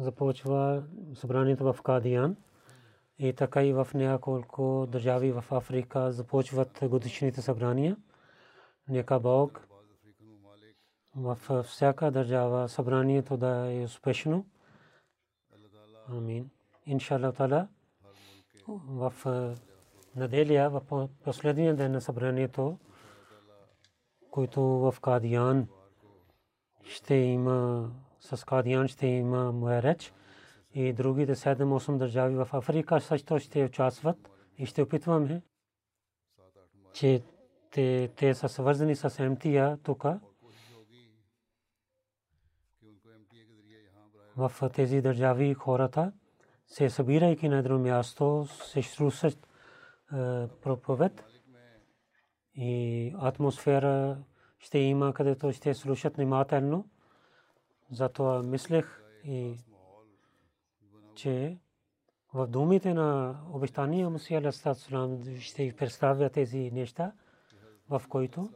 Започва събранието в Кадиян и така и в няколко държави в Африка започват годишните събрания. Нека Бог в всяка държава събранието да е успешно. Амин. Иншаллах Тала в неделя, в последния ден на събранието, който в Кадиян ще има с Кадиян ще има моя реч и другите 7-8 държави в Африка също ще участват и ще опитваме, че те, те са свързани с МТА тук. В тези държави хората се събирайки на едно място, се слушат проповед и атмосфера ще има, където ще слушат внимателно. Затова мислех и че в думите на обещания Мусия Алисалам ще представя тези неща, в които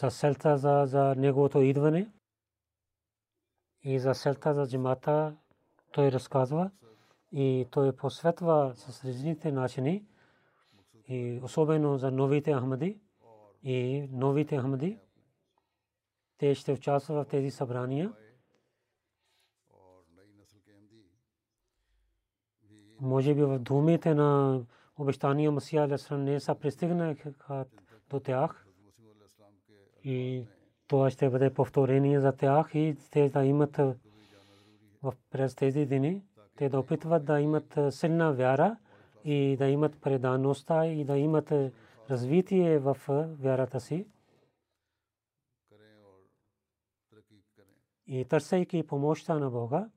за селта за, за неговото идване и за селта за джимата той разказва и той посветва с различните начини и особено за новите Ахмади и новите Ахмади. Те ще участват в тези събрания. Може би в думите на обещания Масия Алисалам не са пристигнаха до тях и това ще бъде повторение за тях и те да имат през тези дни, те да опитват да имат силна вяра и да имат предаността и да имат развитие в вярата си. И търсейки помощта на Бога,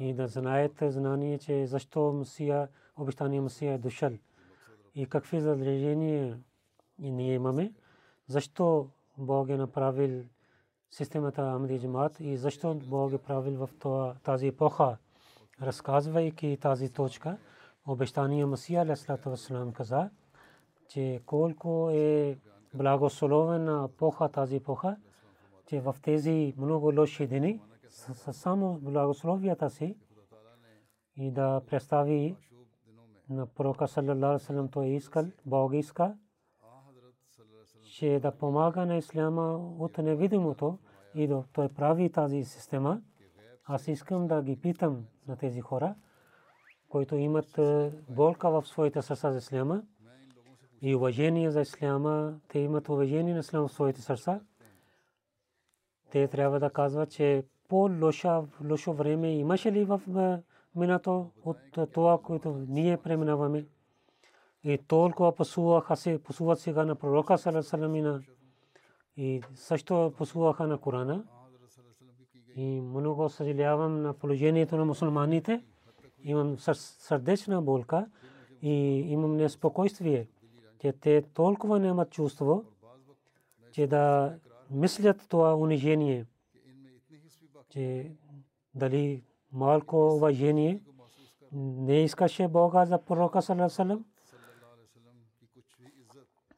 и да знаете знание, че защо Мусия, обещания Мусия е дошъл. И какви задължения ние имаме, защо Бог е направил системата Амди Джамат и защо Бог е правил в тази епоха, разказвайки тази точка, обещания Масия Алейхиссалату Вассалам каза, че колко е благословена епоха тази епоха, че в тези много лоши дни, само благословията си и да представи на пророка саллаллаху алейhi той искал, Бог иска, че да помага на исляма от невидимото и да той прави тази система. Аз искам да ги питам на тези хора, които имат болка в своите сърца за исляма и уважение за исляма, те имат уважение на исляма в своите сърца. Те трябва да казват, че по-лошо време имаше ли в минато от това, което ние преминаваме. И толкова посуваха се, посуват сега на пророка Салесалам и също посуваха на Корана. И много съжалявам на положението на мусулманите. Имам сърдечна болка и имам неспокойствие, че те толкова нямат чувство, че да мислят това унижение, че дали малко уважение. Не искаше Бога за пророка Салалалалам,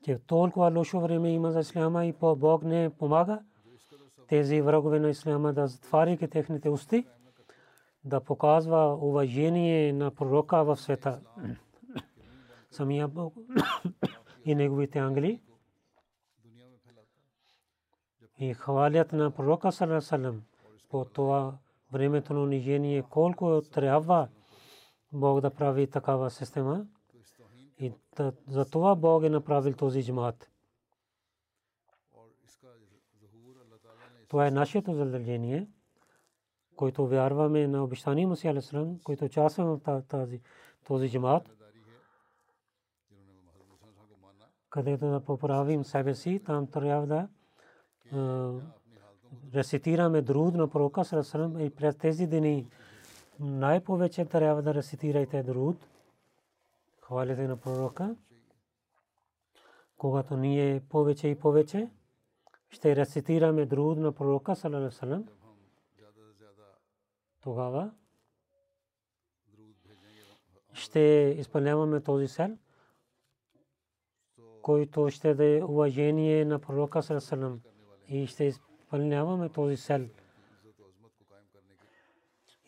че толкова лошо време има за Исляма и Бог не помага тези врагове на Исляма да затваряйки техните усти, да показва уважение на пророка в света. Самия Бог и неговите ангели и хвалят на пророка Салалалалам по това времето на унижение, колко трябва Бог да прави такава система. И за това Бог е направил този джамат. Това е нашето задължение, който вярваме на обещания Мусия Алисалам, който участваме в тази, този джамат, където да поправим себе си, там трябва да рецитираме друг на пророка Сарасалам и през тези дни най-повече трябва да рецитирайте друг. Хвалите на пророка. Когато ние повече и повече ще рецитираме друг на пророка Салалалалалалам, тогава ще изпълняваме този сел, който ще даде уважение на пророка Салалалалалам и ще изпълняваме този сел.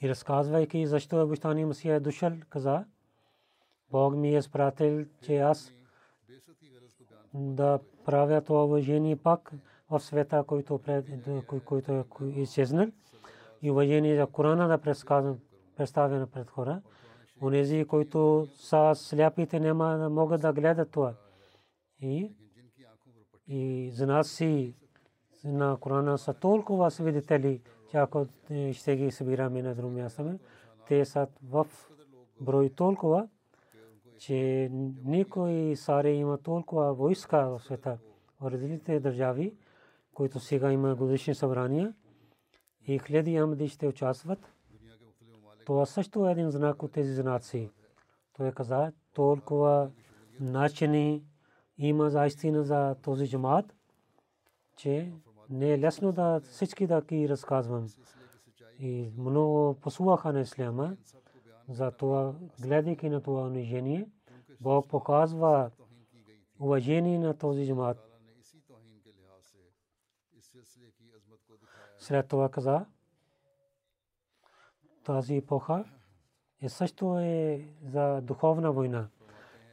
И разказвайки защо обещани Масия е дошъл, каза, Бог ми е спратил, че аз да правя това уважение пак в света, който, който е изчезнал. И уважение за Корана да представя пред хора. Онези, които са сляпите, няма да могат да гледат това. И, и за нас си на Корана са толкова свидетели, че ако ще ги събираме на друго място, те са в брой толкова, че никой саре има толкова войска в света. В различните държави, които сега има годишни събрания и хиляди амди ще участват. Това също е един знак от тези знаци. Той каза, толкова начини има за истина за този джамат, че не е лесно да всички да ги разказвам. И много послуха на Исляма, за това, гледайки на това унижение, Бог показва уважение на този джамат. След това каза, тази епоха е също е за духовна война.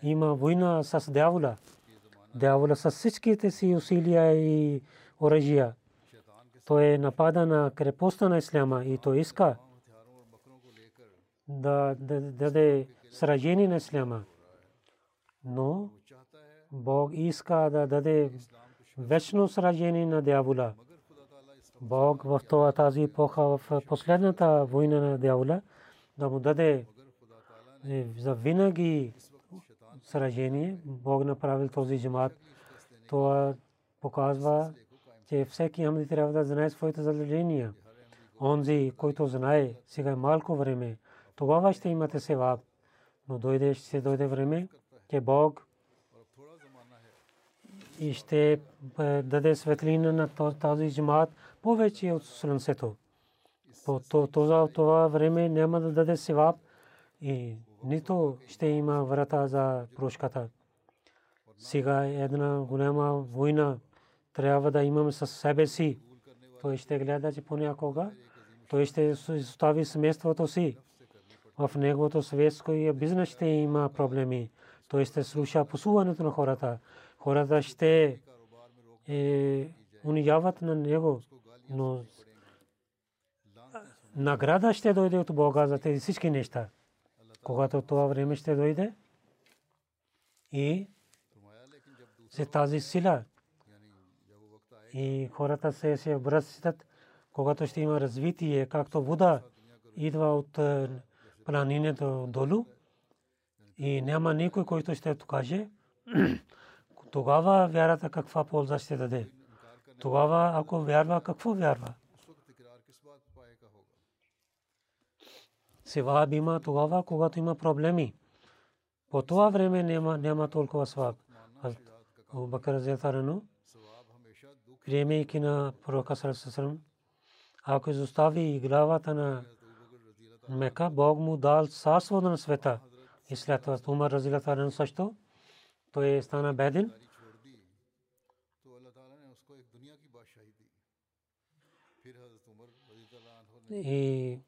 Има война с дявола. Дявола с всичките си усилия и оръжия. Той е напада на крепостта на Исляма и той иска да даде сражение на Исляма. Но Бог иска да даде вечно сражение на дявола. Бог в това тази епоха, в последната война на дявола, да му даде е, за винаги сражение. Бог направил този джамат. Това показва, че всеки амди трябва да знае своите задължения. Онзи, който знае, сега е малко време, тогава ще имате севаб. Но дойде, ще дойде време, че Бог и ще е, даде светлина на този джамат повече от слънцето. По това време няма да даде севаб и нито ще има врата за прошката. Сега е една голяма война трябва да имаме със себе си. Той ще гледа, че понякога той ще остави семейството си. В неговото светско и бизнес ще има проблеми. Той ще слуша посуването на хората. Хората ще е, на него, но награда ще дойде от Бога за тези всички неща. Когато това време ще дойде и се тази сила и хората се се обръщат, когато ще има развитие, както вода идва от е, планината долу и няма никой, който ще каже, тогава вярата каква полза ще даде. Тогава, ако вярва, какво вярва? Севаб има тогава, когато има проблеми. По това време няма, няма толкова сваб. Бакър Зетарано приемайки на пророка Сарасасрам, ако изостави главата на Мека, Бог му дал царство на света. И след това Умар Разилатарен също, той стана беден. И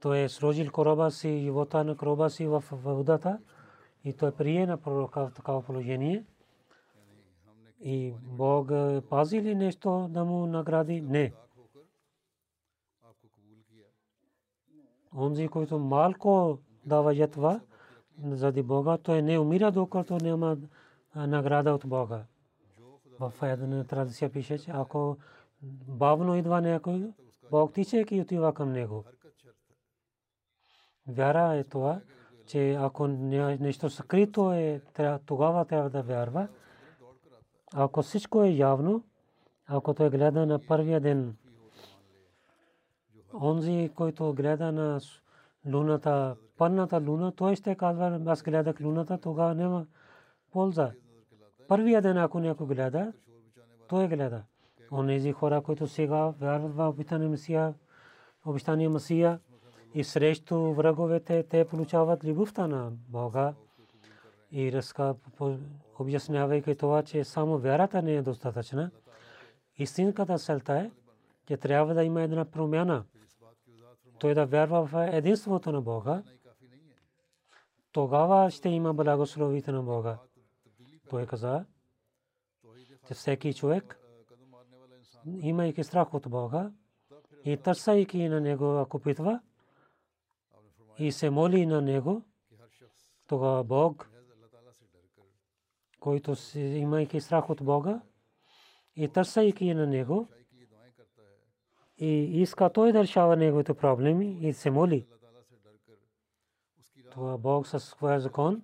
той е сложил кораба си, живота на кораба си в водата и той прие на пророка в такава положение. И Бог е пази ли нещо да му награди? Не. Онзи, който малко дава ятва заради Бога, той не умира, докато няма награда от Бога. В една традиция пише, че ако бавно идва някой, Бог тичайки отива към него. Вяра е това, че ако нещо скрито е, тогава трябва да вярва. Ако всичко е явно, ако той гледа на първия ден, онзи, който гледа на луната, пърната луна, той ще казва, аз гледах луната, тогава няма полза. Първия ден, ако някой гледа, той гледа. Онези хора, които сега вярват в обитания Месия, обитания Месия и срещу враговете, те получават любовта на Бога. И разка, обяснявайки това, че само вярата не е достатъчна. Истинската целта е, че трябва да има една промяна. Той да вярва в единството на Бога. Тогава ще има благословите на Бога. Той каза, че всеки човек, имайки страх от Бога и търсайки на Него, ако питва и се моли на Него, тогава Бог, който имайки страх от Бога и търсайки на Него, и иска той да решава неговите проблеми и се моли. Това Бог със своя закон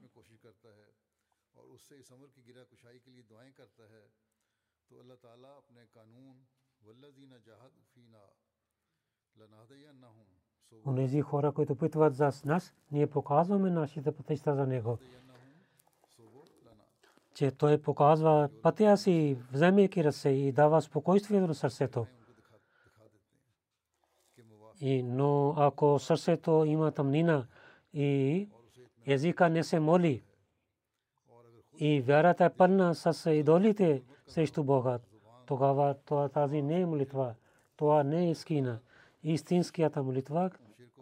онези хора, които питват за нас, ние показваме нашите пътища за Него. Че Той показва пътя си, вземайки ръце и дава спокойствие на сърцето. И, но ако сърцето има тъмнина и езика не се моли, и вярата е пълна с идолите срещу Бога, тогава тази не е молитва, това не е искина. Истинскията молитва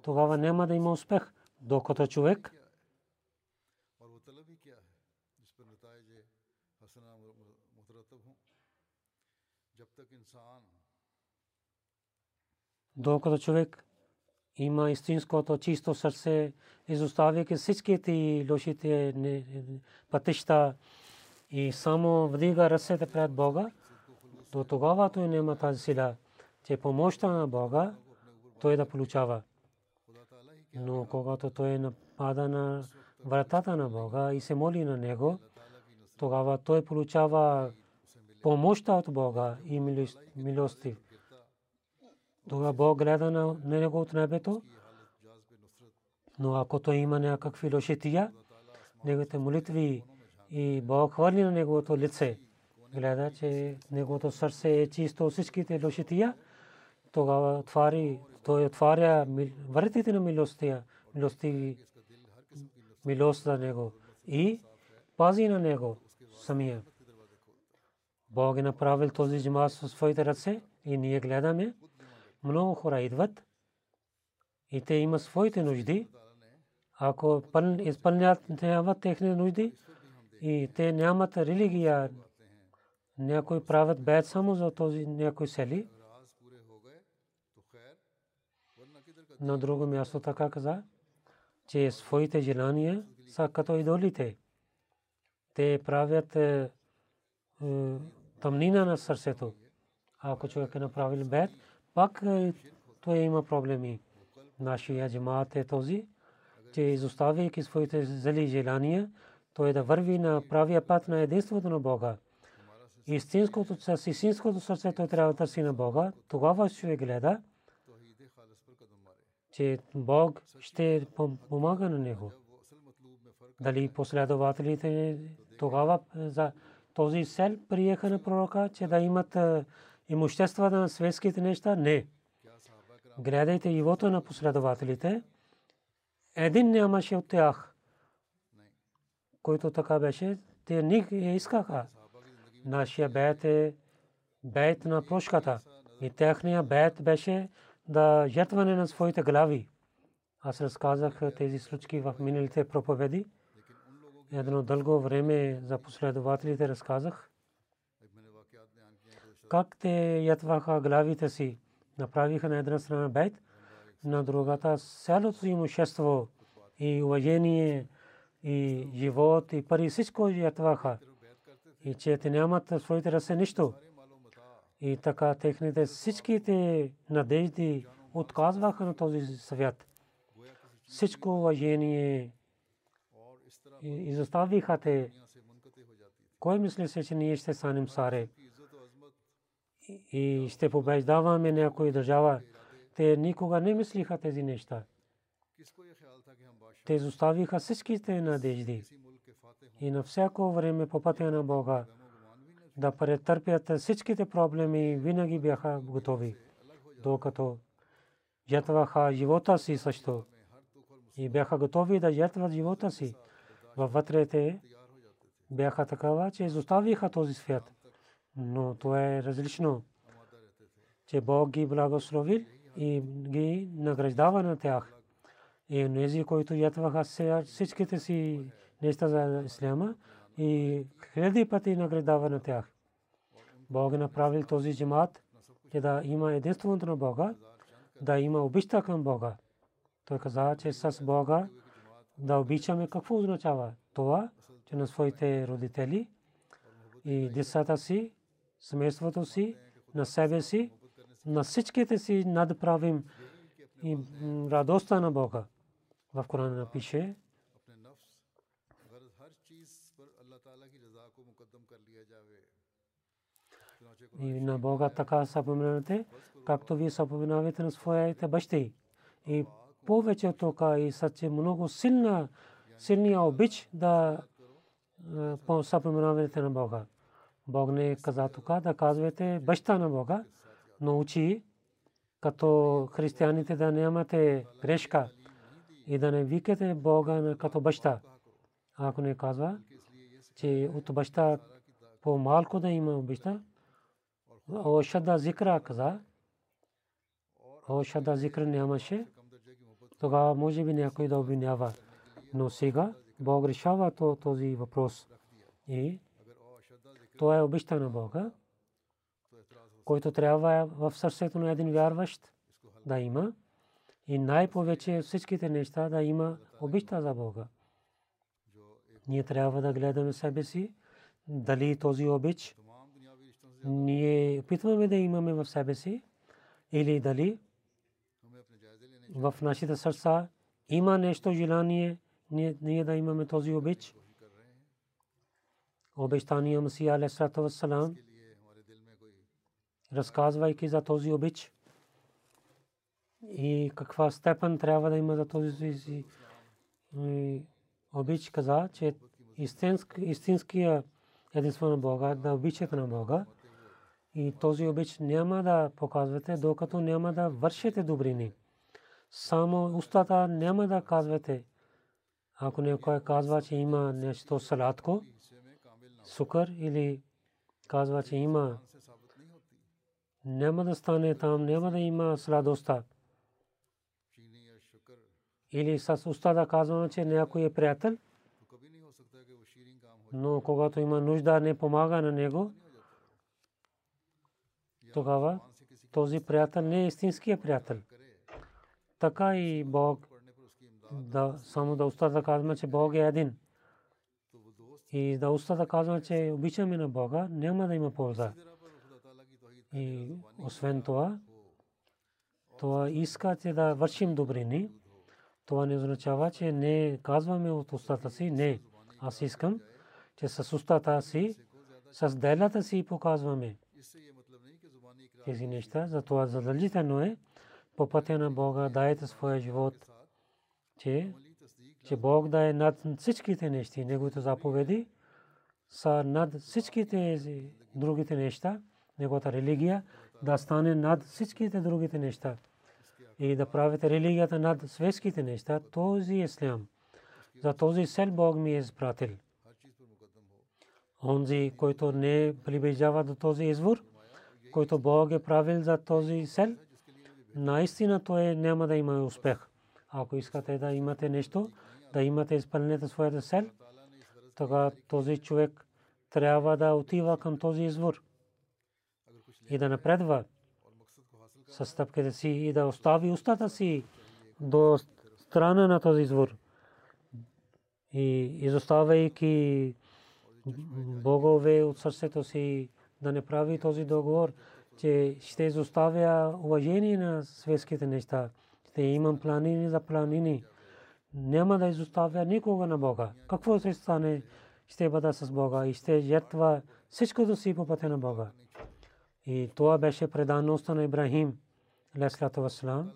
тогава няма да има успех, докато човек докато човек има истинското чисто сърце, изоставяйки всичките лошите пътища и само вдига ръцете пред Бога, до тогава той няма тази сила, че помощта на Бога той да получава. Но когато той напада на вратата на Бога и се моли на Него, тогава той получава помощта от Бога и милост- милости. Тогава Бог гледа на него от небето. Но ако той има някакви лошития, неговите молитви и Бог хвърли на неговото лице, гледа, че неговото сърце е чисто от всичките лошития, тогава отвари, той отваря мил- вратите на милостия, милости, милост за него и пази на него самия. Бог е направил този джамат със своите ръце и ние гледаме. Много хора идват и те имат своите нужди. Ако пълн- изпълняват техните нужди и те нямат религия, някои правят бед само за този някои сели. На друго място така каза, че своите желания са като идолите. Те правят е, е, тъмнина на сърцето. Ако човек е направил бед, пак е, той има проблеми. Нашия джамаат е този, че изоставяйки своите зели желания, той да върви на правия път на единството на Бога истинското, с истинското сърце той трябва да търси на Бога. Тогава ще гледа, че Бог ще помага на него. Дали последователите тогава е, за този сел приеха на пророка, че да имат е, имущества на светските неща? Не. Гледайте живота на последователите. Един нямаше от тях, който така беше. Те не искаха. Нашия бейт е бейт на прошката. И техния бейт беше да жертване на своите глави. Аз разказах тези случки в миналите проповеди. Едно дълго време за последователите разказах. Как те ятваха главите си. Направиха на една страна бейт, на другата цялото имущество и уважение и живот и пари всичко ятваха. И че те нямат своите ръце нищо. И така техните всичките надежди отказваха на този свят. Всичко уважение изоставиха те. Кой мисли се, че ние ще станем саре и ще побеждаваме някоя държава? Те никога не мислиха тези неща. Те изоставиха всичките надежди и на всяко време по пътя на Бога да претърпят всичките проблеми винаги бяха готови, докато жертваха живота си също и бяха готови да жертват живота си. Във вътрете бяха такава, че изоставиха този свят. Но това е различно, че Бог ги благословил и ги награждава на тях. И нези, които ятваха всичките си неща за исляма и хиляди пъти награждава на тях. Бог е направил този джамат, че да има единството на Бога, да има обичта към Бога. Той каза, че с Бога да обичаме какво означава? Това, че на своите родители и децата си, семейството си, на себе си, на всичките си надправим и радостта на Бога. В Корана напише, и на Бога така съпоменавате, както вие съпоменавате на своите бащи. И повече това и съче много силна, силния обич да съпоменавате на Бога. Бог не каза тук да казвате баща на Бога, но учи като християните да нямате грешка и да не викате Бога като баща. Ако не казва, че от баща по-малко да има обичта, Ошада зикра каза. Ошада зикра нямаше. Тогава може би някой да обвинява. Но сега Бог решава този въпрос. И това е обичта на Бога, който трябва в сърцето на един вярващ да има. И най-повече всичките неща да има обичта за Бога. Ние трябва да гледаме себе си, дали този обич ние опитваме да имаме в себе си или дали в нашите сърца има нещо желание ние да имаме този обич. Обещания Масия алейхиссалату вассалам разказвайки за този обич и каква степен трябва да има за този обич каза, че истинския единство на Бога, да обичате на Бога, и този обич няма да показвате, докато няма да вършите добрини. Само устата няма да казвате. Ако някой казва, че има нещо сладко, сукър или казва, че има, няма да стане там, няма да има сладостта. Или с уста да казваме, че някой е приятел, но когато има нужда, не помага на него, тогава този приятел не е истинския приятел. Така и Бог да само да уста да казваме, че Бог е един. И да уста да казваме, че обичаме на Бога, няма да има полза. И освен това, това иска, че да вършим добрини. Това не означава, че не казваме от устата си. Не. Аз искам, че с устата си, с делата си показваме тези неща. Затова задължително е по пътя на Бога дайте своя живот, че, че Бог да е над всичките неща, Неговите заповеди са над всичките другите неща, Неговата религия да стане над всичките другите неща. и да правите религията над светските неща, този е ислям. За този сел Бог ми е изпратил. Онзи, който не приближава до този извор, който Бог е правил за този сел, наистина той няма да има успех. Ако искате да имате нещо, да имате изпълнете своята сел, тогава този човек трябва да отива към този извор и да напредва с стъпките си и да остави устата си до страна на този извор. И изоставяйки богове от сърцето си, да не прави този договор, че ще изоставя уважение на светските неща. Ще имам планини за планини. Няма да изоставя никога на Бога. Какво ще стане, ще бъда с Бога и ще жертва всичкото си по пътя на Бога. И това беше предаността на Ибрахим, алейхиссалату вассалам.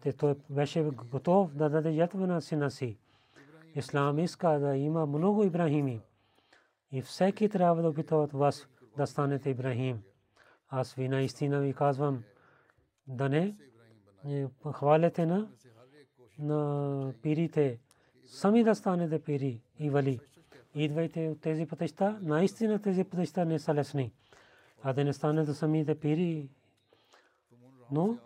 Те той беше готов да даде жертва на сина си. Ислам иска да има много Ибрахими. И всеки трябва да опитва от вас да станете Ибрахим. Аз ви наистина ви казвам да не хваляте на, на пирите. Сами да станете пири и вали. Идвайте от тези пътища. Наистина тези пътища не са лесни. А да не станете самите пири. Но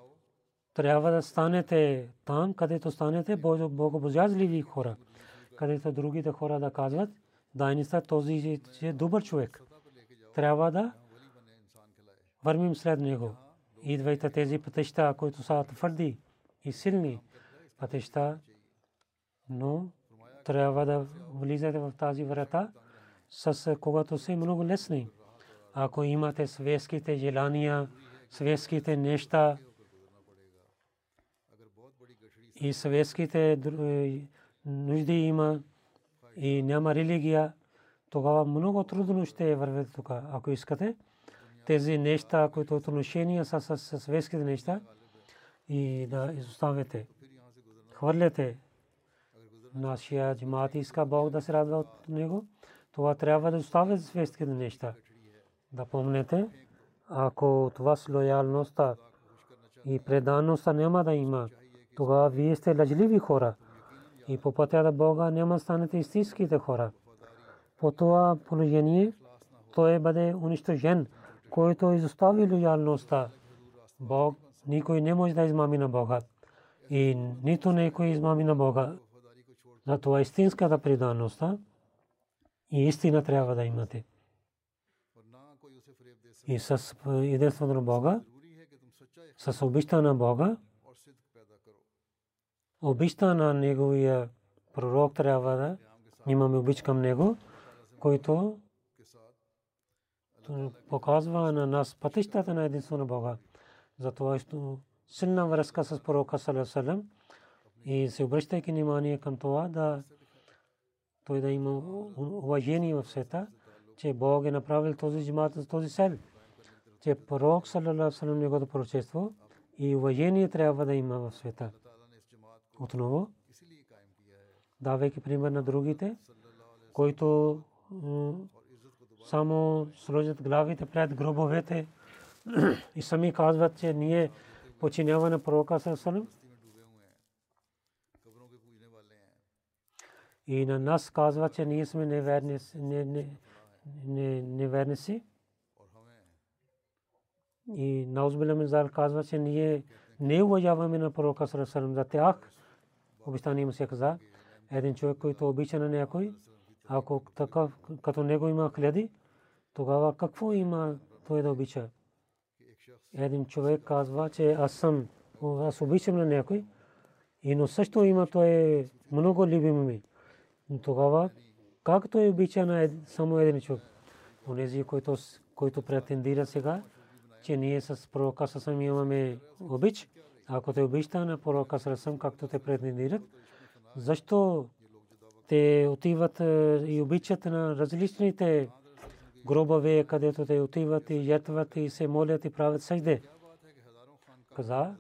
трябва да станете там, където станете богобожазливи хора. Където другите хора да казват, да не са този е добър човек. Трябва да вървим след него. Идвайте тези пътища, които са твърди и силни пътища, но трябва да влизате в тази врата, с когато са много лесни. Ако имате светските желания, светските неща и светските е, нужди има и няма религия, тогава много трудно ще вървете тук. Ако искате, тези неща, които отношения са с светските неща и да изоставяте. Хвърляте нашия джимат иска Бог да се радва от него. Това трябва да оставя светските неща. Да помнете, ако от вас лоялността и предаността няма да има, тогава вие сте лъжливи хора и по пътя на Бога няма станете истинските хора. По това положение той бъде унищожен който изостави лоялността, Бог никой не може да измами на Бога. И нито никой измами на Бога. Затова истинската предаността и истина трябва да имате. И с единството на Бога, с обичта на Бога, обичта на Неговия пророк трябва да имаме обич към Него, който показва на нас пътищата на единство на Бога. Затова е силна връзка с пророка Салесалем и се обръщайки внимание към това да той да има уважение в света, че Бог е направил този джимат за този сел, че пророк Салесалем неговото пророчество и уважение трябва да има в света. Отново, давайки пример на другите, който само сложат главите пред гробовете и сами казват, че ние починяваме на пророка Сасалам. И на нас казва, че ние сме неверни, не, не, не, неверни си. И Наузбила Мизал казва, че ние не уважаваме на пророка Сасалам за тях. Обещание му се каза. Един човек, който обича на някой, ако такъв, като него има хиляди, тогава какво има той да обича? Един човек казва, че аз съм, аз обичам на някой, и но също има той много любим ми. Тогава как той обича на само един човек? Онези, които, които претендира сега, че ние с пророка Сасам имаме обич, ако те обича на пророка Сасам, както те претендират, защо те отиват и обичат на различните гробове, където те отиват и жертват и се молят и правят съжде. Каза,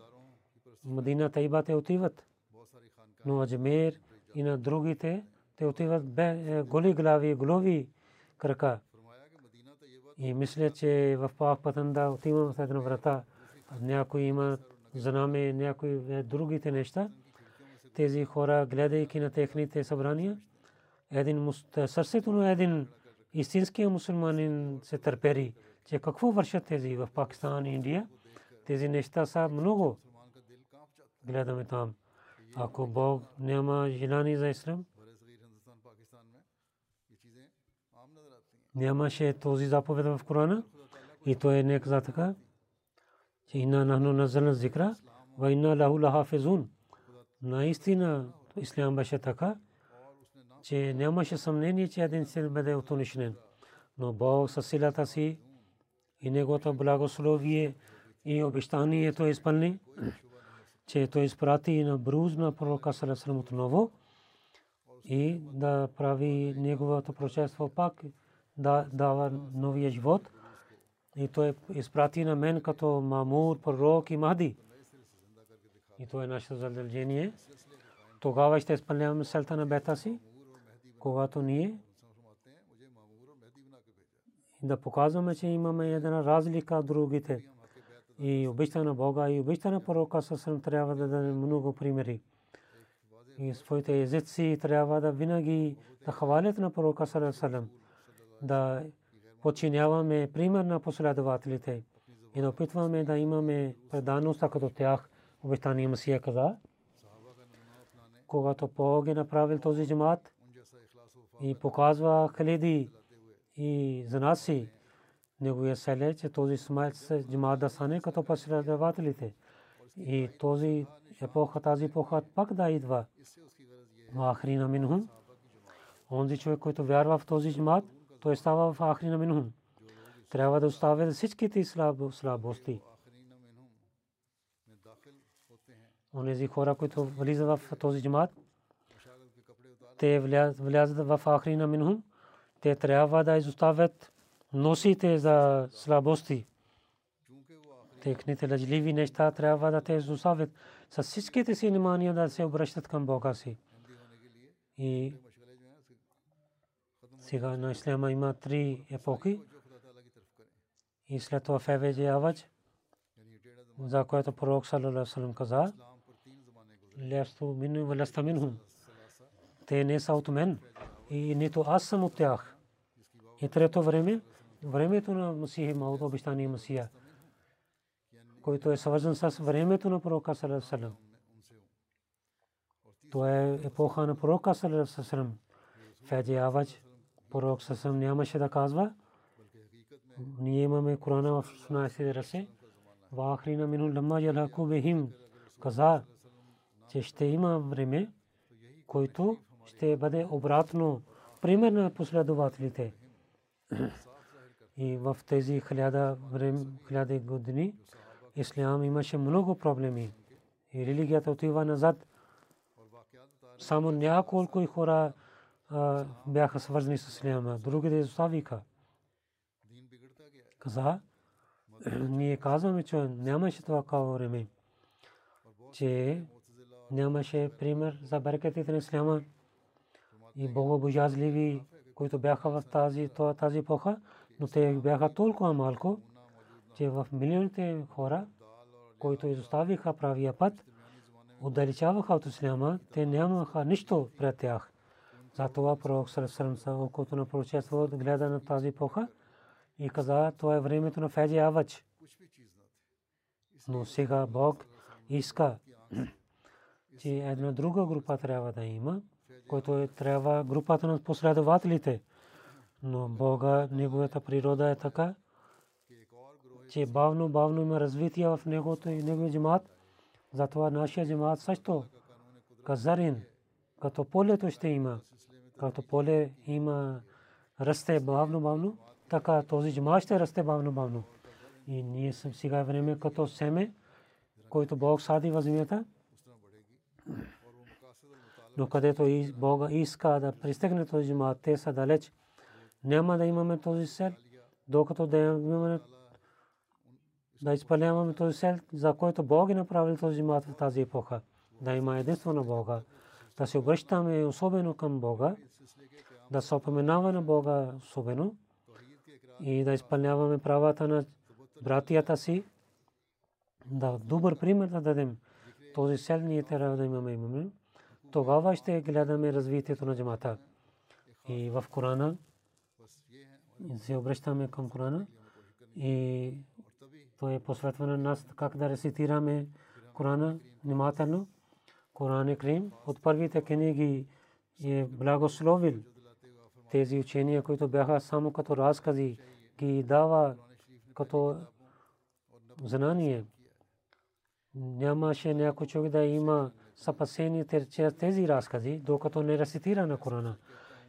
Мадина Тайба те отиват, но Аджмер и на другите те отиват голи глави, глави крака. И мисля, че в Пак Патанда отивам в една врата. Някой има знаме някои другите неща. Тези хора, гледайки на техните събрания, един сърцето на един истинския мусулманин се търпери, че какво вършат тези в Пакистан и Индия. Тези неща са много. Гледаме там. Ако Бог няма желание за ислам, нямаше този заповед в Корана и той е не каза така, инна нахну назална зикра ва инна лаху лахафизун. Наистина ислям беше така, че нямаше съмнение, че един ще бъде отунишнен. Но Бог със силата си и неговото благословие и обещанието изпълни, че той изпрати на бруз на пророка Салесалам отново и да прави неговото прочество пак, да дава новия живот. И той изпрати на мен като Мамур, пророк и Махди. И това е нашето задължение. Тогава ще изпълняваме селта на бета си, когато ние да показваме, че имаме една разлика от другите. И обичта на Бога и обичта на пророка съвсем трябва да дадем много примери. И своите езици трябва да винаги да хвалят на пророка Салам, да подчиняваме пример на последователите и да опитваме да имаме преданост като тях. Обещание Масия каза, когато Бог е направил този джамат и показва хиляди и за нас си неговия селе, че този смайт се джамат да стане като последователите. И този епоха, тази епоха пак да идва. Махрина минхум. Онзи човек, който вярва в този джамат, той става в ахрина минхум. Трябва да оставя всичките слабости. Онези хора, които влизат в този джамат, те влязат в ахрина минхум. Те трябва да изоставят носите за слабости. Техните лъжливи неща трябва да те изоставят. С всичките си внимания да се обръщат към Бога си. И сега на Исляма има три епохи. И след това Феведжи Авач, за което пророк Салалалаху пророк Сасам нямаше да казва, ние имаме Корана в 16 расе. Вахрина мину ламма ялаку бихим каза, че ще има време, който ще бъде обратно пример на последователите. И в тези хиляда хиляда години ислям имаше много проблеми. И религията отива назад. Само няколко хора бяха свързани с исляма. Другите оставиха каза, ние казваме, че нямаше това време, че нямаше пример за берекетите на исляма и богобожазливи, които бяха в тази, тази епоха, но те бяха толкова малко, че в милионите хора, които изоставиха правия път, отдалечаваха от исляма, те нямаха нищо пред тях. Затова пророк Сърсърм са окото на пророчество гледа на тази епоха и каза, това е времето на Феджи Авач. Но сега Бог иска, че една друга група трябва да има, който е трябва групата на последователите. Но Бога, неговата природа е така, че бавно, бавно има развитие в негото и неговия джамат. Затова нашия джамат също казарин, като полето ще има, като поле има расте бавно, бавно така този джама ще расте бавно бавно. И ние сме сега време като семе, който Бог сади в земята. Но където и Бога иска да пристигне този джама, те са далеч. Няма да имаме този сел, докато да имаме да изпълняваме този сел, за който Бог е направил този джамат в тази епоха. Да има единство на Бога. Да се обръщаме особено към Бога. Да се опоменава на Бога особено и да изпълняваме правата на братията си да добър пример да дадем. Този сел ние трябва да имаме имаме. Тогава ще гледаме развитието на джамата. И в Корана се обръщаме към Корана и то е посветвано на нас как да рецитираме Корана внимателно. Коран е Крим от първите книги е благословил тези учения, които бяха само като разкази, ги дава като знание. Нямаше някой човек да има съпасение чрез тези разкази, докато не рецитира на Корана.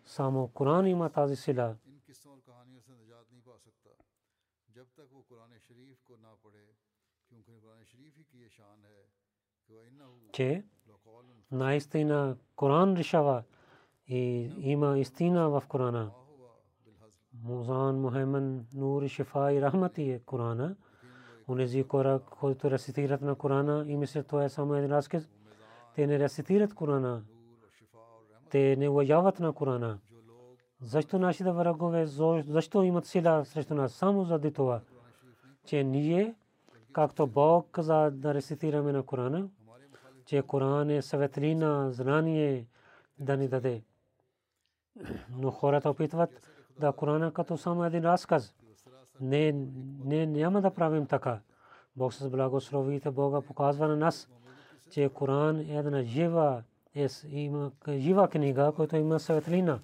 Само Коран има тази сила. че наистина Коран решава и има истина в Корана. Музан, Мухаммад, Нур, Шифа и Рахмати е Корана. Унези хора, които рецитират на Корана и мислят това е само един разказ, те не рецитират Корана. Те не вояват на Корана. Защо нашите врагове, защо имат сила срещу нас? Само заради това, че ние, както Бог каза да рецитираме на Корана, че Коран е светлина, знание да ни даде. Но хората опитват да Корана като само един разказ. Не, не, няма да правим така. Бог с благословите Бога показва на нас, че Коран е една жива, е, има жива книга, която има светлина.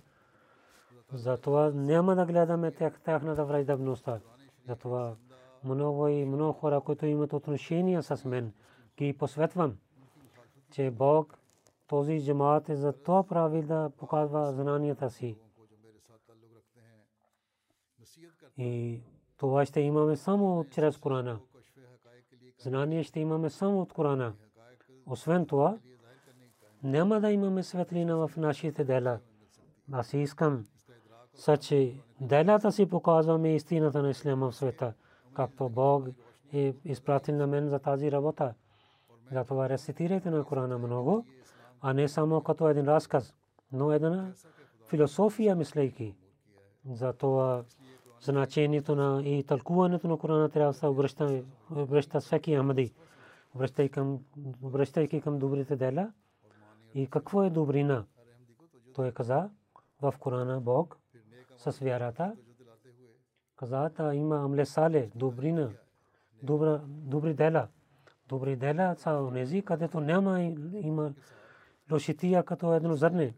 Затова няма да гледаме тяхната враждебността. Затова много и много хора, които имат отношения с мен, ги посветвам че Бог този джамаат е за това прави да показва знанията си. И това ще имаме само чрез Корана. Знание ще имаме само от Корана. Освен това, няма да имаме светлина в нашите дела. Аз искам сачи делата си показваме истината на Исляма в света, както Бог е изпратил на мен за тази работа. Затова рецитирайте на Корана много, а не само като един разказ, но една философия мислейки. Затова значението на и тълкуването на Корана трябва да се обръща, обръща всеки Ахмади, обръщайки към, обръщайки към добрите дела. И какво е добрина? Той каза в Корана Бог с вярата. Каза, да има амлесале, добрина, добра, добри дела добри дела са онези, където няма има лошития като едно зърне.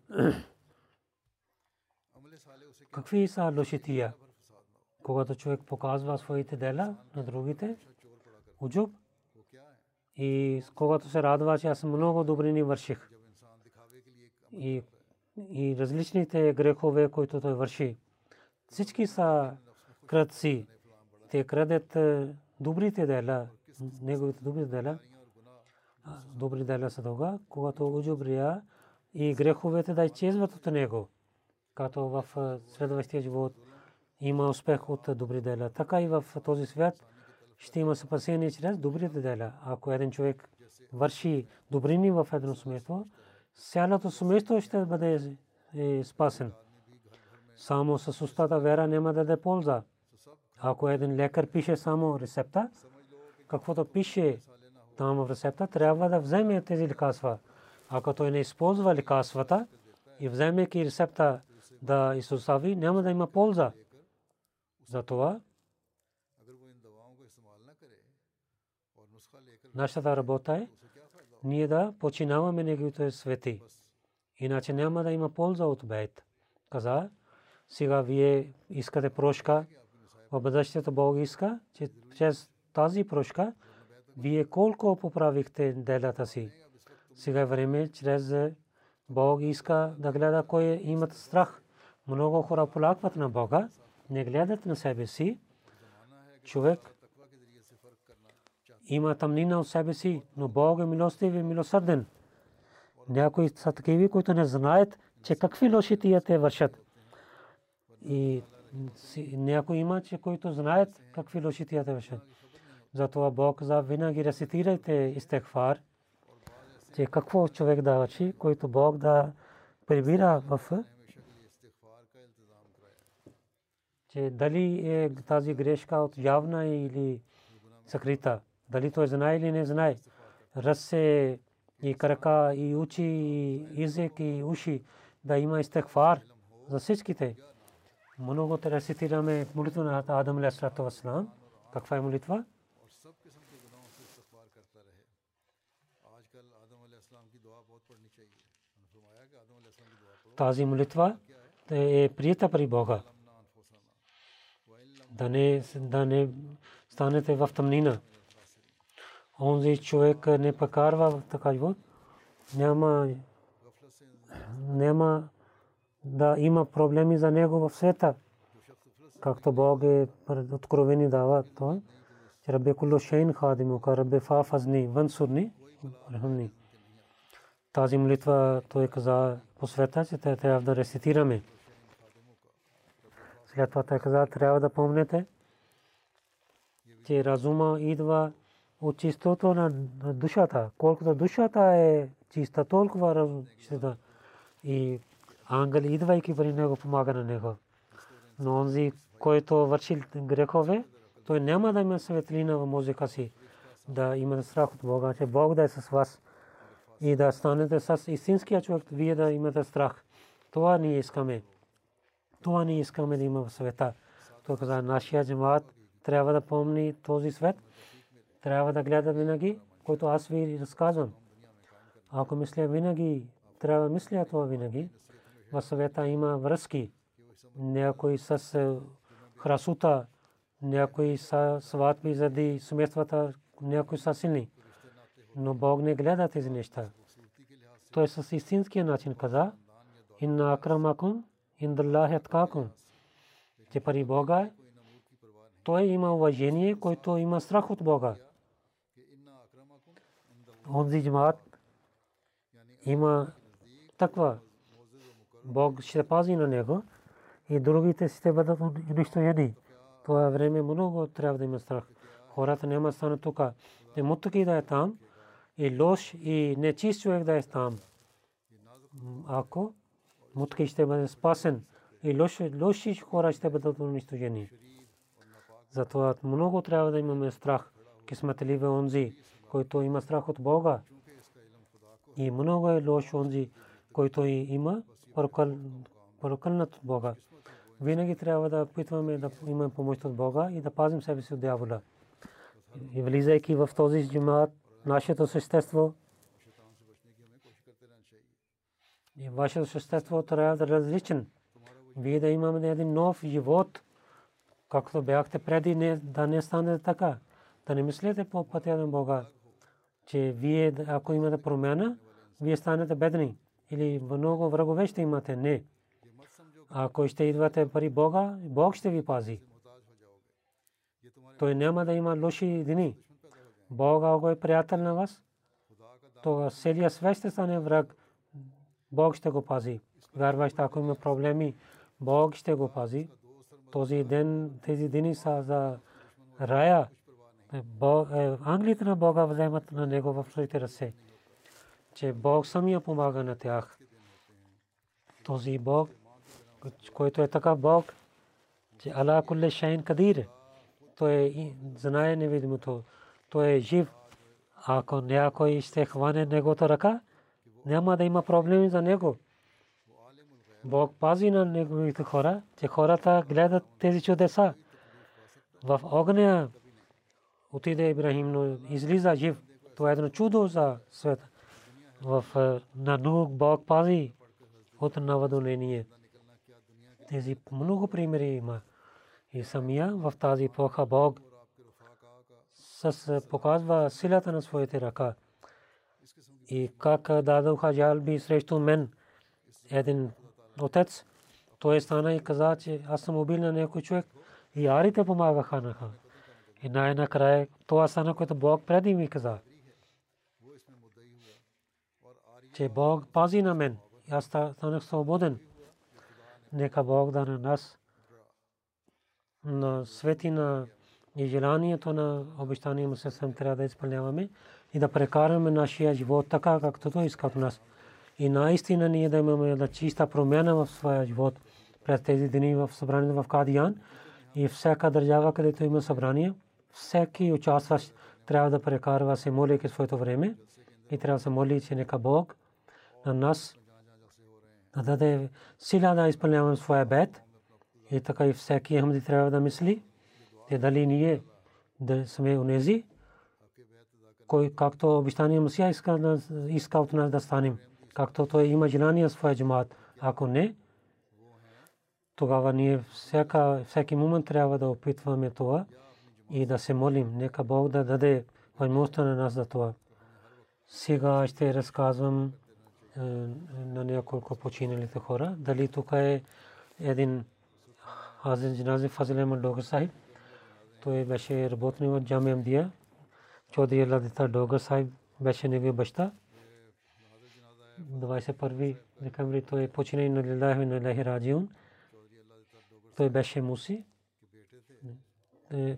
Какви са лошития? Когато човек показва своите дела на другите, уджуб, и когато се радва, че аз много добрини върших. И, и различните грехове, които той върши. Всички са кръци. Те крадят е, добрите дела, неговите добри дела, добри дела са тога, когато уджубрия и греховете да изчезват от него, като в следващия живот има успех от добри дела. Така и в този свят ще има спасение чрез добрите дела. Ако един човек върши добрини в едно семейство, цялото семейство ще бъде е, спасен. Само с устата вера няма да даде полза. Ако един лекар пише само рецепта, каквото пише там в рецепта, трябва да вземе тези лекарства. Ако той не използва лекарствата и вземайки рецепта да изостави, няма да има полза. Затова нашата работа е ние да починаваме неговите свети. Иначе няма да има полза от бейт. Каза, сега вие искате прошка, в бъдещето Бог иска, че чрез тази прошка, вие колко поправихте делата си. Сега е време, чрез Бог иска да гледа кой имат страх. Много хора полакват на Бога, не гледат на себе си. Човек има тъмнина от себе си, но Бог е милостив и милосърден. Някои са такива, които не знаят, че какви лоши те вършат. И някои има, че които знаят какви лоши те вършат. Затова Бог за винаги рецитирайте истехфар, че какво човек да който Бог да прибира в че дали е тази грешка от явна или съкрита. дали той знае или не знае. Ръце и крака и очи и език и уши да има истихфар за всичките. Много рецитираме молитва на Адам алейхиссалату вассалам. Каква е молитва? Тази молитва е прията при Бога. Да не, да не станете в тъмнина. Онзи човек не покарва така живот. Няма, няма да има проблеми за него в света. Както Бог е откровени дава това. Рабе кулло хадимука, рабе фафазни, вансурни рахмни. Тази молитва той каза по че те трябва да рецитираме. След това той каза, трябва да помнете, че разума идва от чистото на душата. Колкото душата е чиста, толкова разум чиста. И ангел идвайки при него помага на него. Но онзи, който върши грехове, той няма да има светлина в мозъка си, да има страх от Бога, че Бог да е с вас и да станете с истинския човек, вие да имате страх. Това ние искаме. Това ние искаме да има в света. Той каза, нашия джамаат трябва да помни този свет, трябва да гледа винаги, който аз ви разказвам. Ако мисля винаги, трябва да мисля това винаги. В света има връзки. Някой с храсута, някой с сватби заради семействата, някой са силни. Но Бог не гледа тези неща. Той с истинския начин каза, Инна акрамакум, индаллахи аткакум. Че пари Бога е, той има уважение, който има страх от Бога. Онзи джамаат има таква. Бог ще пази на него и другите ще бъдат унищожени. Това време много трябва да има страх. Хората няма станат тук. И мутки да е там, и лош, и нечист човек да е там. Ако мутки ще бъде спасен, и лоши, лоши хора ще бъдат унищожени. Затова много трябва да имаме страх. Кисметлив е онзи, който има страх от Бога. И много е лош онзи, който има прокълнат от Бога. Винаги трябва да опитваме да имаме помощ от Бога и да пазим себе си от дявола. И влизайки в този джумат, нашето същество и вашето същество трябва да е различен. Вие да имаме един нов живот, както бяхте преди, не, да не стане така. Да не мислите по пътя на Бога, че вие, ако имате промяна, вие станете бедни или много врагове ще имате. Не. Ако ще идвате пари Бога, Бог ще ви пази. Той няма да има лоши дни. Бог, ако е приятел на вас, то целият свет ще стане враг. Бог ще го пази. Вярващ, ако има проблеми, Бог ще го пази. Този ден, тези дни са за рая. Е, ангелите на Бога вземат на него в своите ръце. Че Бог самия помага на тях. Този Бог, който е така Бог, че Ала Куле Шайн Кадир, той е, знае невидимото, той е жив. Ако някой ще хване неговата ръка, няма да има проблеми за него. Бог пази на неговите хора, че хората гледат тези чудеса. В огня отиде Ибрахим, но излиза жив. Това е едно чудо за света. В на Нух Бог пази от наводнение. Тези много примери има. И самия в тази епоха Бог с показва силата на своите ръка. И как дадоха жалби срещу мен един отец, той стана и каза, че аз съм убил на някой човек и арите помагаха на ха. И най-накрая това стана, което Бог преди ми каза, че Бог пази на мен аз станах свободен. Нека Бог да на нас на свети на и желанието на обещания му се съм трябва да изпълняваме и да прекараме нашия живот така, както той иска от нас. И наистина ние да имаме да чиста промяна в своя живот през тези дни в събранието в Кадиян и всяка държава, където има събрание, всеки участващ трябва да прекарва се молейки своето време и трябва да се моли, че нека Бог на нас да даде сила да изпълняваме своя бед и така и всеки Ахмади трябва да мисли, че дали ние да сме унези, кой както обещание Мусия иска, да, иска от нас да станем, както той има желание своя джамат. Ако не, тогава ние всяка, всеки момент трябва да опитваме това и да се молим. Нека Бог да даде възможността на нас за това. Сега ще разказвам на няколко починалите хора. Дали тук е един Хазин Джинази Фазил Ахмад Догар Сахиб. Той беше работник в Джами Амдия. Чодри Алла Дита Догар Сахиб беше неговия баща. 21 декември той почина и на Лилахи на Лахи Раджиун. Той беше муси.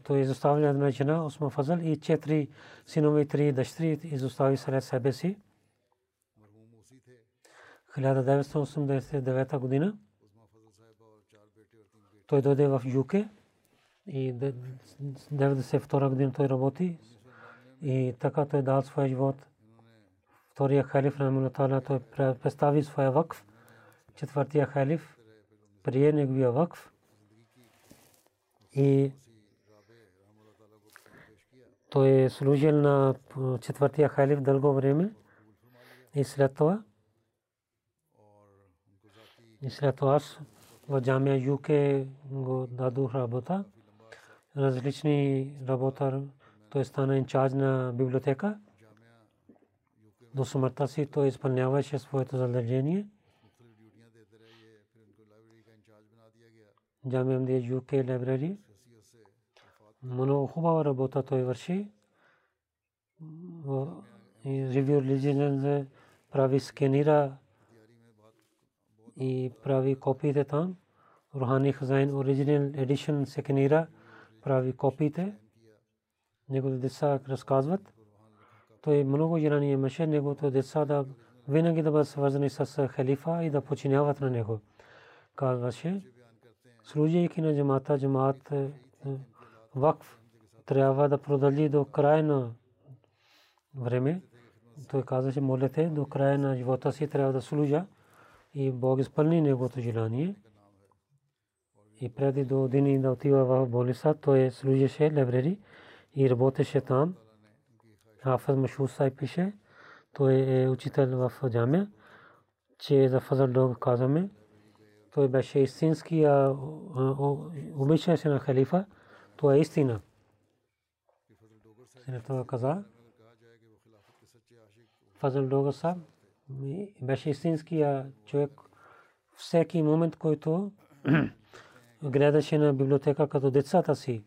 Той изостави една жена, Осма Фазал и четири синове и три дъщери изостави сред себе си. 1989 година той дойде в Юке и 92 година той работи и така той дал своя живот. Втория халиф Рамула той представи своя вакф. Четвъртия халиф прие неговия вакф и той е служил на четвъртия халиф дълго време и след това и след това аз в джамия ЮК го дадох работа. Различни работа. Той стана инчарж на библиотека. До смъртта си той изпълняваше своето задължение. Джамия Мдия ЮК лайбрари. Много хубава работа той върши. Ревю религион прави скенира и прави копиите там. Рухани Хазайн оригинал едишън секенира прави копиите. Неговите деца разказват. Той много желание имаше неговото деца да винаги да бъдат свързани с халифа и да починяват на него. Казваше, служейки на джамата, джамат вакф трябва да продължи до края на време. Той казаше, молете, до края на живота си трябва да служа и Бог изпълни неговото желание. И преди до дни да отива в болница, той служеше лебрери и работеше там. Хафаз Машур Сай пише, той е учител в джамия, че за Фазал Дог казваме, той беше истински, обичаше на халифа, това е истина. След това каза, Фазал Дог Саб беше истинския човек всеки момент, който гледаше на библиотека като децата си.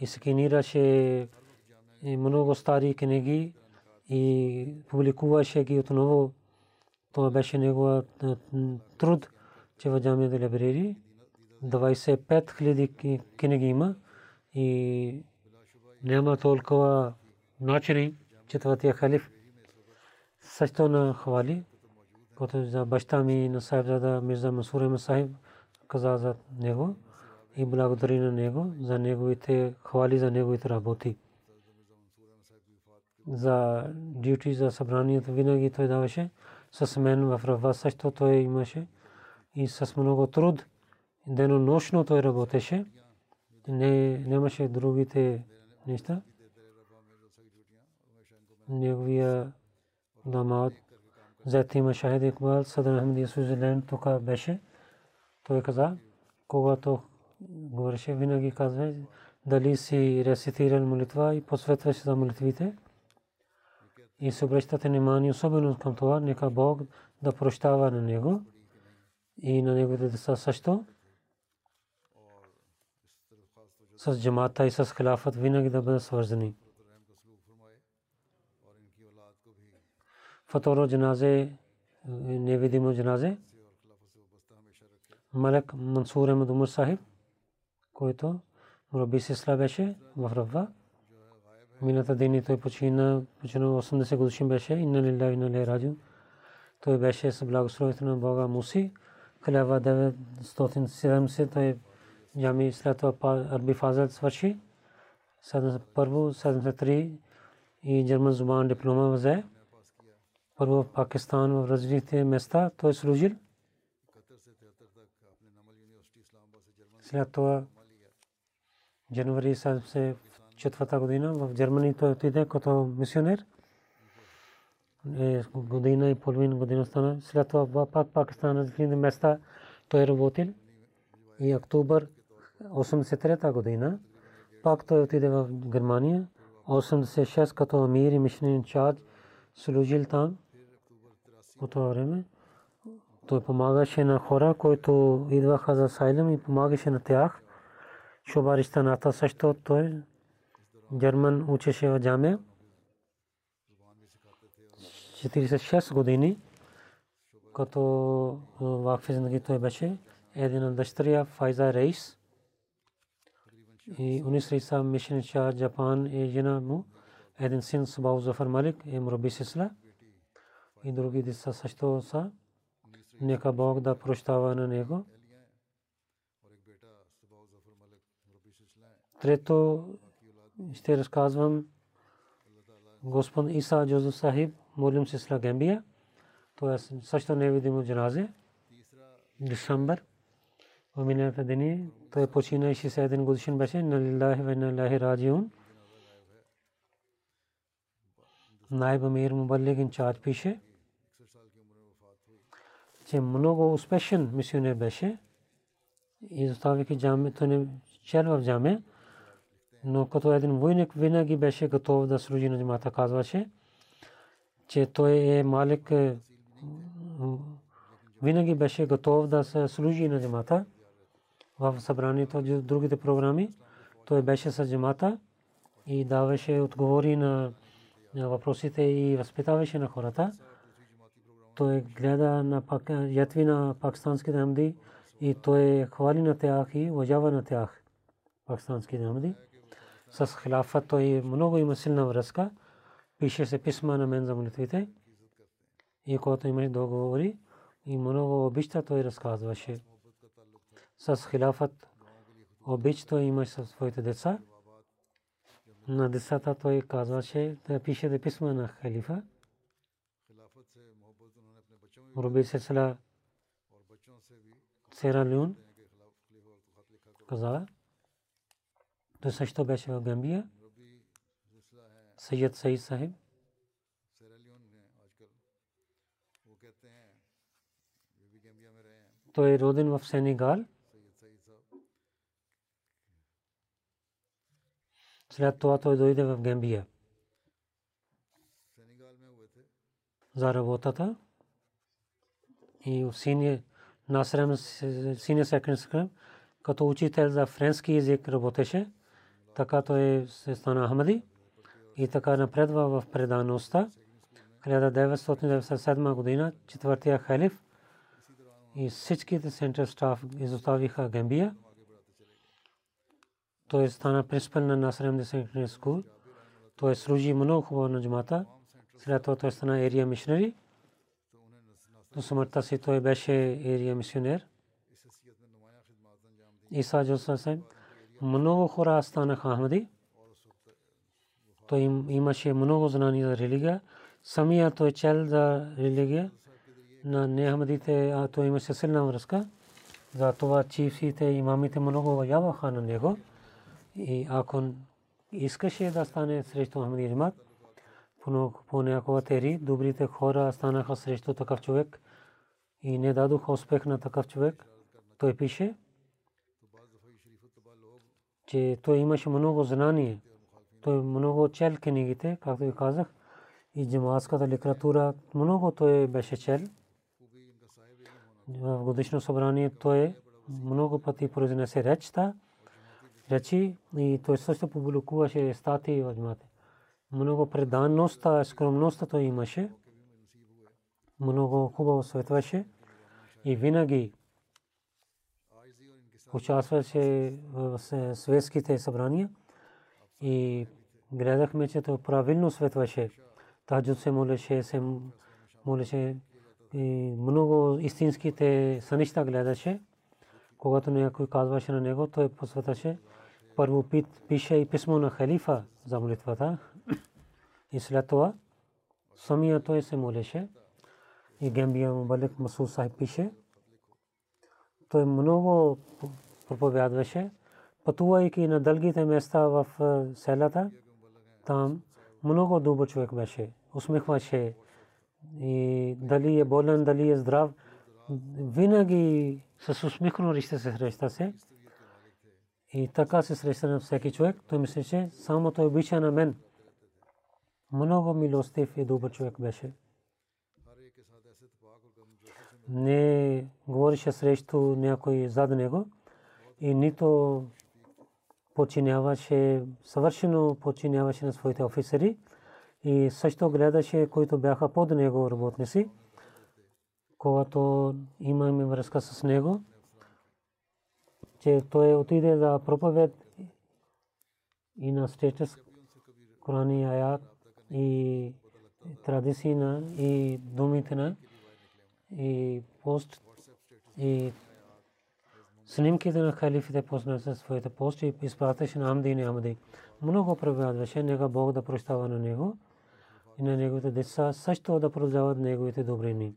И сканираше много стари книги и публикуваше ги отново. Това беше негова труд, че в джамията либрери 25 хиляди книги има и няма толкова начини четвъртия халиф също на хвали, който за баща ми на Сайбзада Мирза Масур Ахмед Сахиб каза за него и благодари на него за неговите хвали за неговите работи. За дюти за събранието винаги той даваше. С мен в Рава също той имаше и с много труд денонощно той работеше. Не, нямаше другите неща неговия дамад зет има Шахид Икбал, Садан Ахмед Свизерленд тук беше. Той каза, когато говореше, винаги казва, дали си рецитирал молитва и посветваше за молитвите. И се обръщате внимание особено към това, нека Бог да прощава на него и на неговите деца също. С джамата и с халафът винаги да бъдат свързани. Второ джаназе невидимо джаназе Малек Мансур Ахмед Умар Сахиб, който Раби Сисла беше в Рава. Мината дни той почина, почина 80 годишен беше, инна лилла инна ле раджу. Той беше с благословието на Бога Муси. 1970 той джами след това Арби Фазел свърши първо 73 и Герман зубан диплома взе. Първо в Пакистан в развитие места той служил. След това януари 74 година в Германия той отиде като мисионер. Е, година и половина година стана. След това пак Пакистан развитие места той работил. И октомвр 83 година пак той отиде в Германия. 86 като амир и мишнин чарж служил там по това време. Той помагаше на хора, които идваха за сайлем и помагаше на тях. Шобаристаната също той Герман учеше в джамия. 46 години, като в зиндagi той беше един от дъщеря Файза Рейс и Унис Рейса Мишен Шah Japan е жена му, един син Сабау Зафар Малик е Мураби Сисла и други деца също са. Нека Бог да прощава на него. Трето ще разказвам Господ Иса Джозеф Сахиб, Молим Сисла Гембия. Това е също невидимо джаназе. Декембър. В миналите дни той почина 61 годишен беше. Налилахи ва налилахи раджиун. Найб Амир Мубаллик инчарж пише, че много успешен мисионер беше. И заставайки джамето не чел в джаме, но като един войник винаги беше готов да служи на джамата, казваше, че той е малик, винаги беше готов да се служи на джамата в събранието другите програми. Той беше с джамата и даваше отговори на въпросите и възпитаваше на хората. Той гледа на ятви на пакистанските амди и той хвали на тях и уважава на тях пакистанските амди. С хилафът той много има силна връзка. Пише се писма на мен за молитвите. И когато имаше договори и много обичта той разказваше с хилафът обич той имаше със своите деца. На децата той казваше да пише писма на халифа. Руби се села Сера Люн каза. Той също беше в Гамбия. Съйед Саид Сахиб. Той е роден в Сенегал. След това той дойде в Гамбия. За работата. И в синия Насрем синия секретар, като учител за френски език работеше. Така той се стана Ахмади и така напредва в предаността. 1997 година четвъртия халиф и всичките център стаф изоставиха Гамбия той стана принципал на Насрем Secondary School. Той служи много хубаво на джамата. След това той стана ерия мишнери. До смъртта си той беше ерия мисионер. Иса Джосасен. Много хора станаха Ахмади. Той имаше много знания за религия. Самия той чел за религия на неахмадите, а той имаше силна връзка. За това чифсите, имамите много уважаваха на него. И ако искаше да стане срещу Ахмади Джамат, понякога тери, добрите хора станаха срещу такъв човек и не дадоха успех на такъв човек. Той пише, че той имаше много знание. Той много чел книгите, както ви казах, и джаматската литература много той беше чел. В годишно събрание той много пъти произнесе речта речи и той също публикуваше статии в джамата. Много преданността, скромността той имаше. Много хубаво светваше и винаги участваше в светските събрания и гледахме, че той правилно светваше. Таджуд се молеше, се молеше и много истинските сънища гледаше. Когато някой казваше на него, той посветаше първо пише и писмо на халифа за молитвата. И след това самия той се молеше. И Гембия Мубалик Масуд Сахиб пише. Той много проповядваше, пътувайки на дългите места в селата. Там много добър човек беше. Усмихваше и дали е болен, дали е здрав. Винаги с усмихно рище се среща се. И така се среща на всеки човек. Той мисли, че само той обича на мен. Много милостив и добър човек беше. Не говореше срещу някой зад него и нито починяваше, съвършено починяваше на своите офицери и също гледаше, които бяха под него работници, когато имаме връзка с него, че той отиде за проповед и на статус Корани аят и традиции на и думите на и пост и снимките на халифите познат със своите пости и изпратеше на Амди и Амди. Много проповядваше, нека Бог да прощава на него и на неговите деца също да продължават неговите добрини.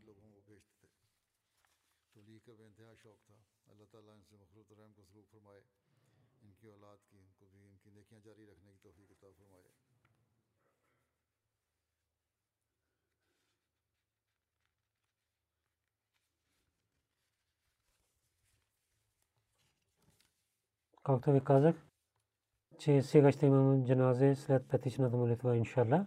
Както ви казах, че сега ще имаме джаназе след петичната молитва, иншалла.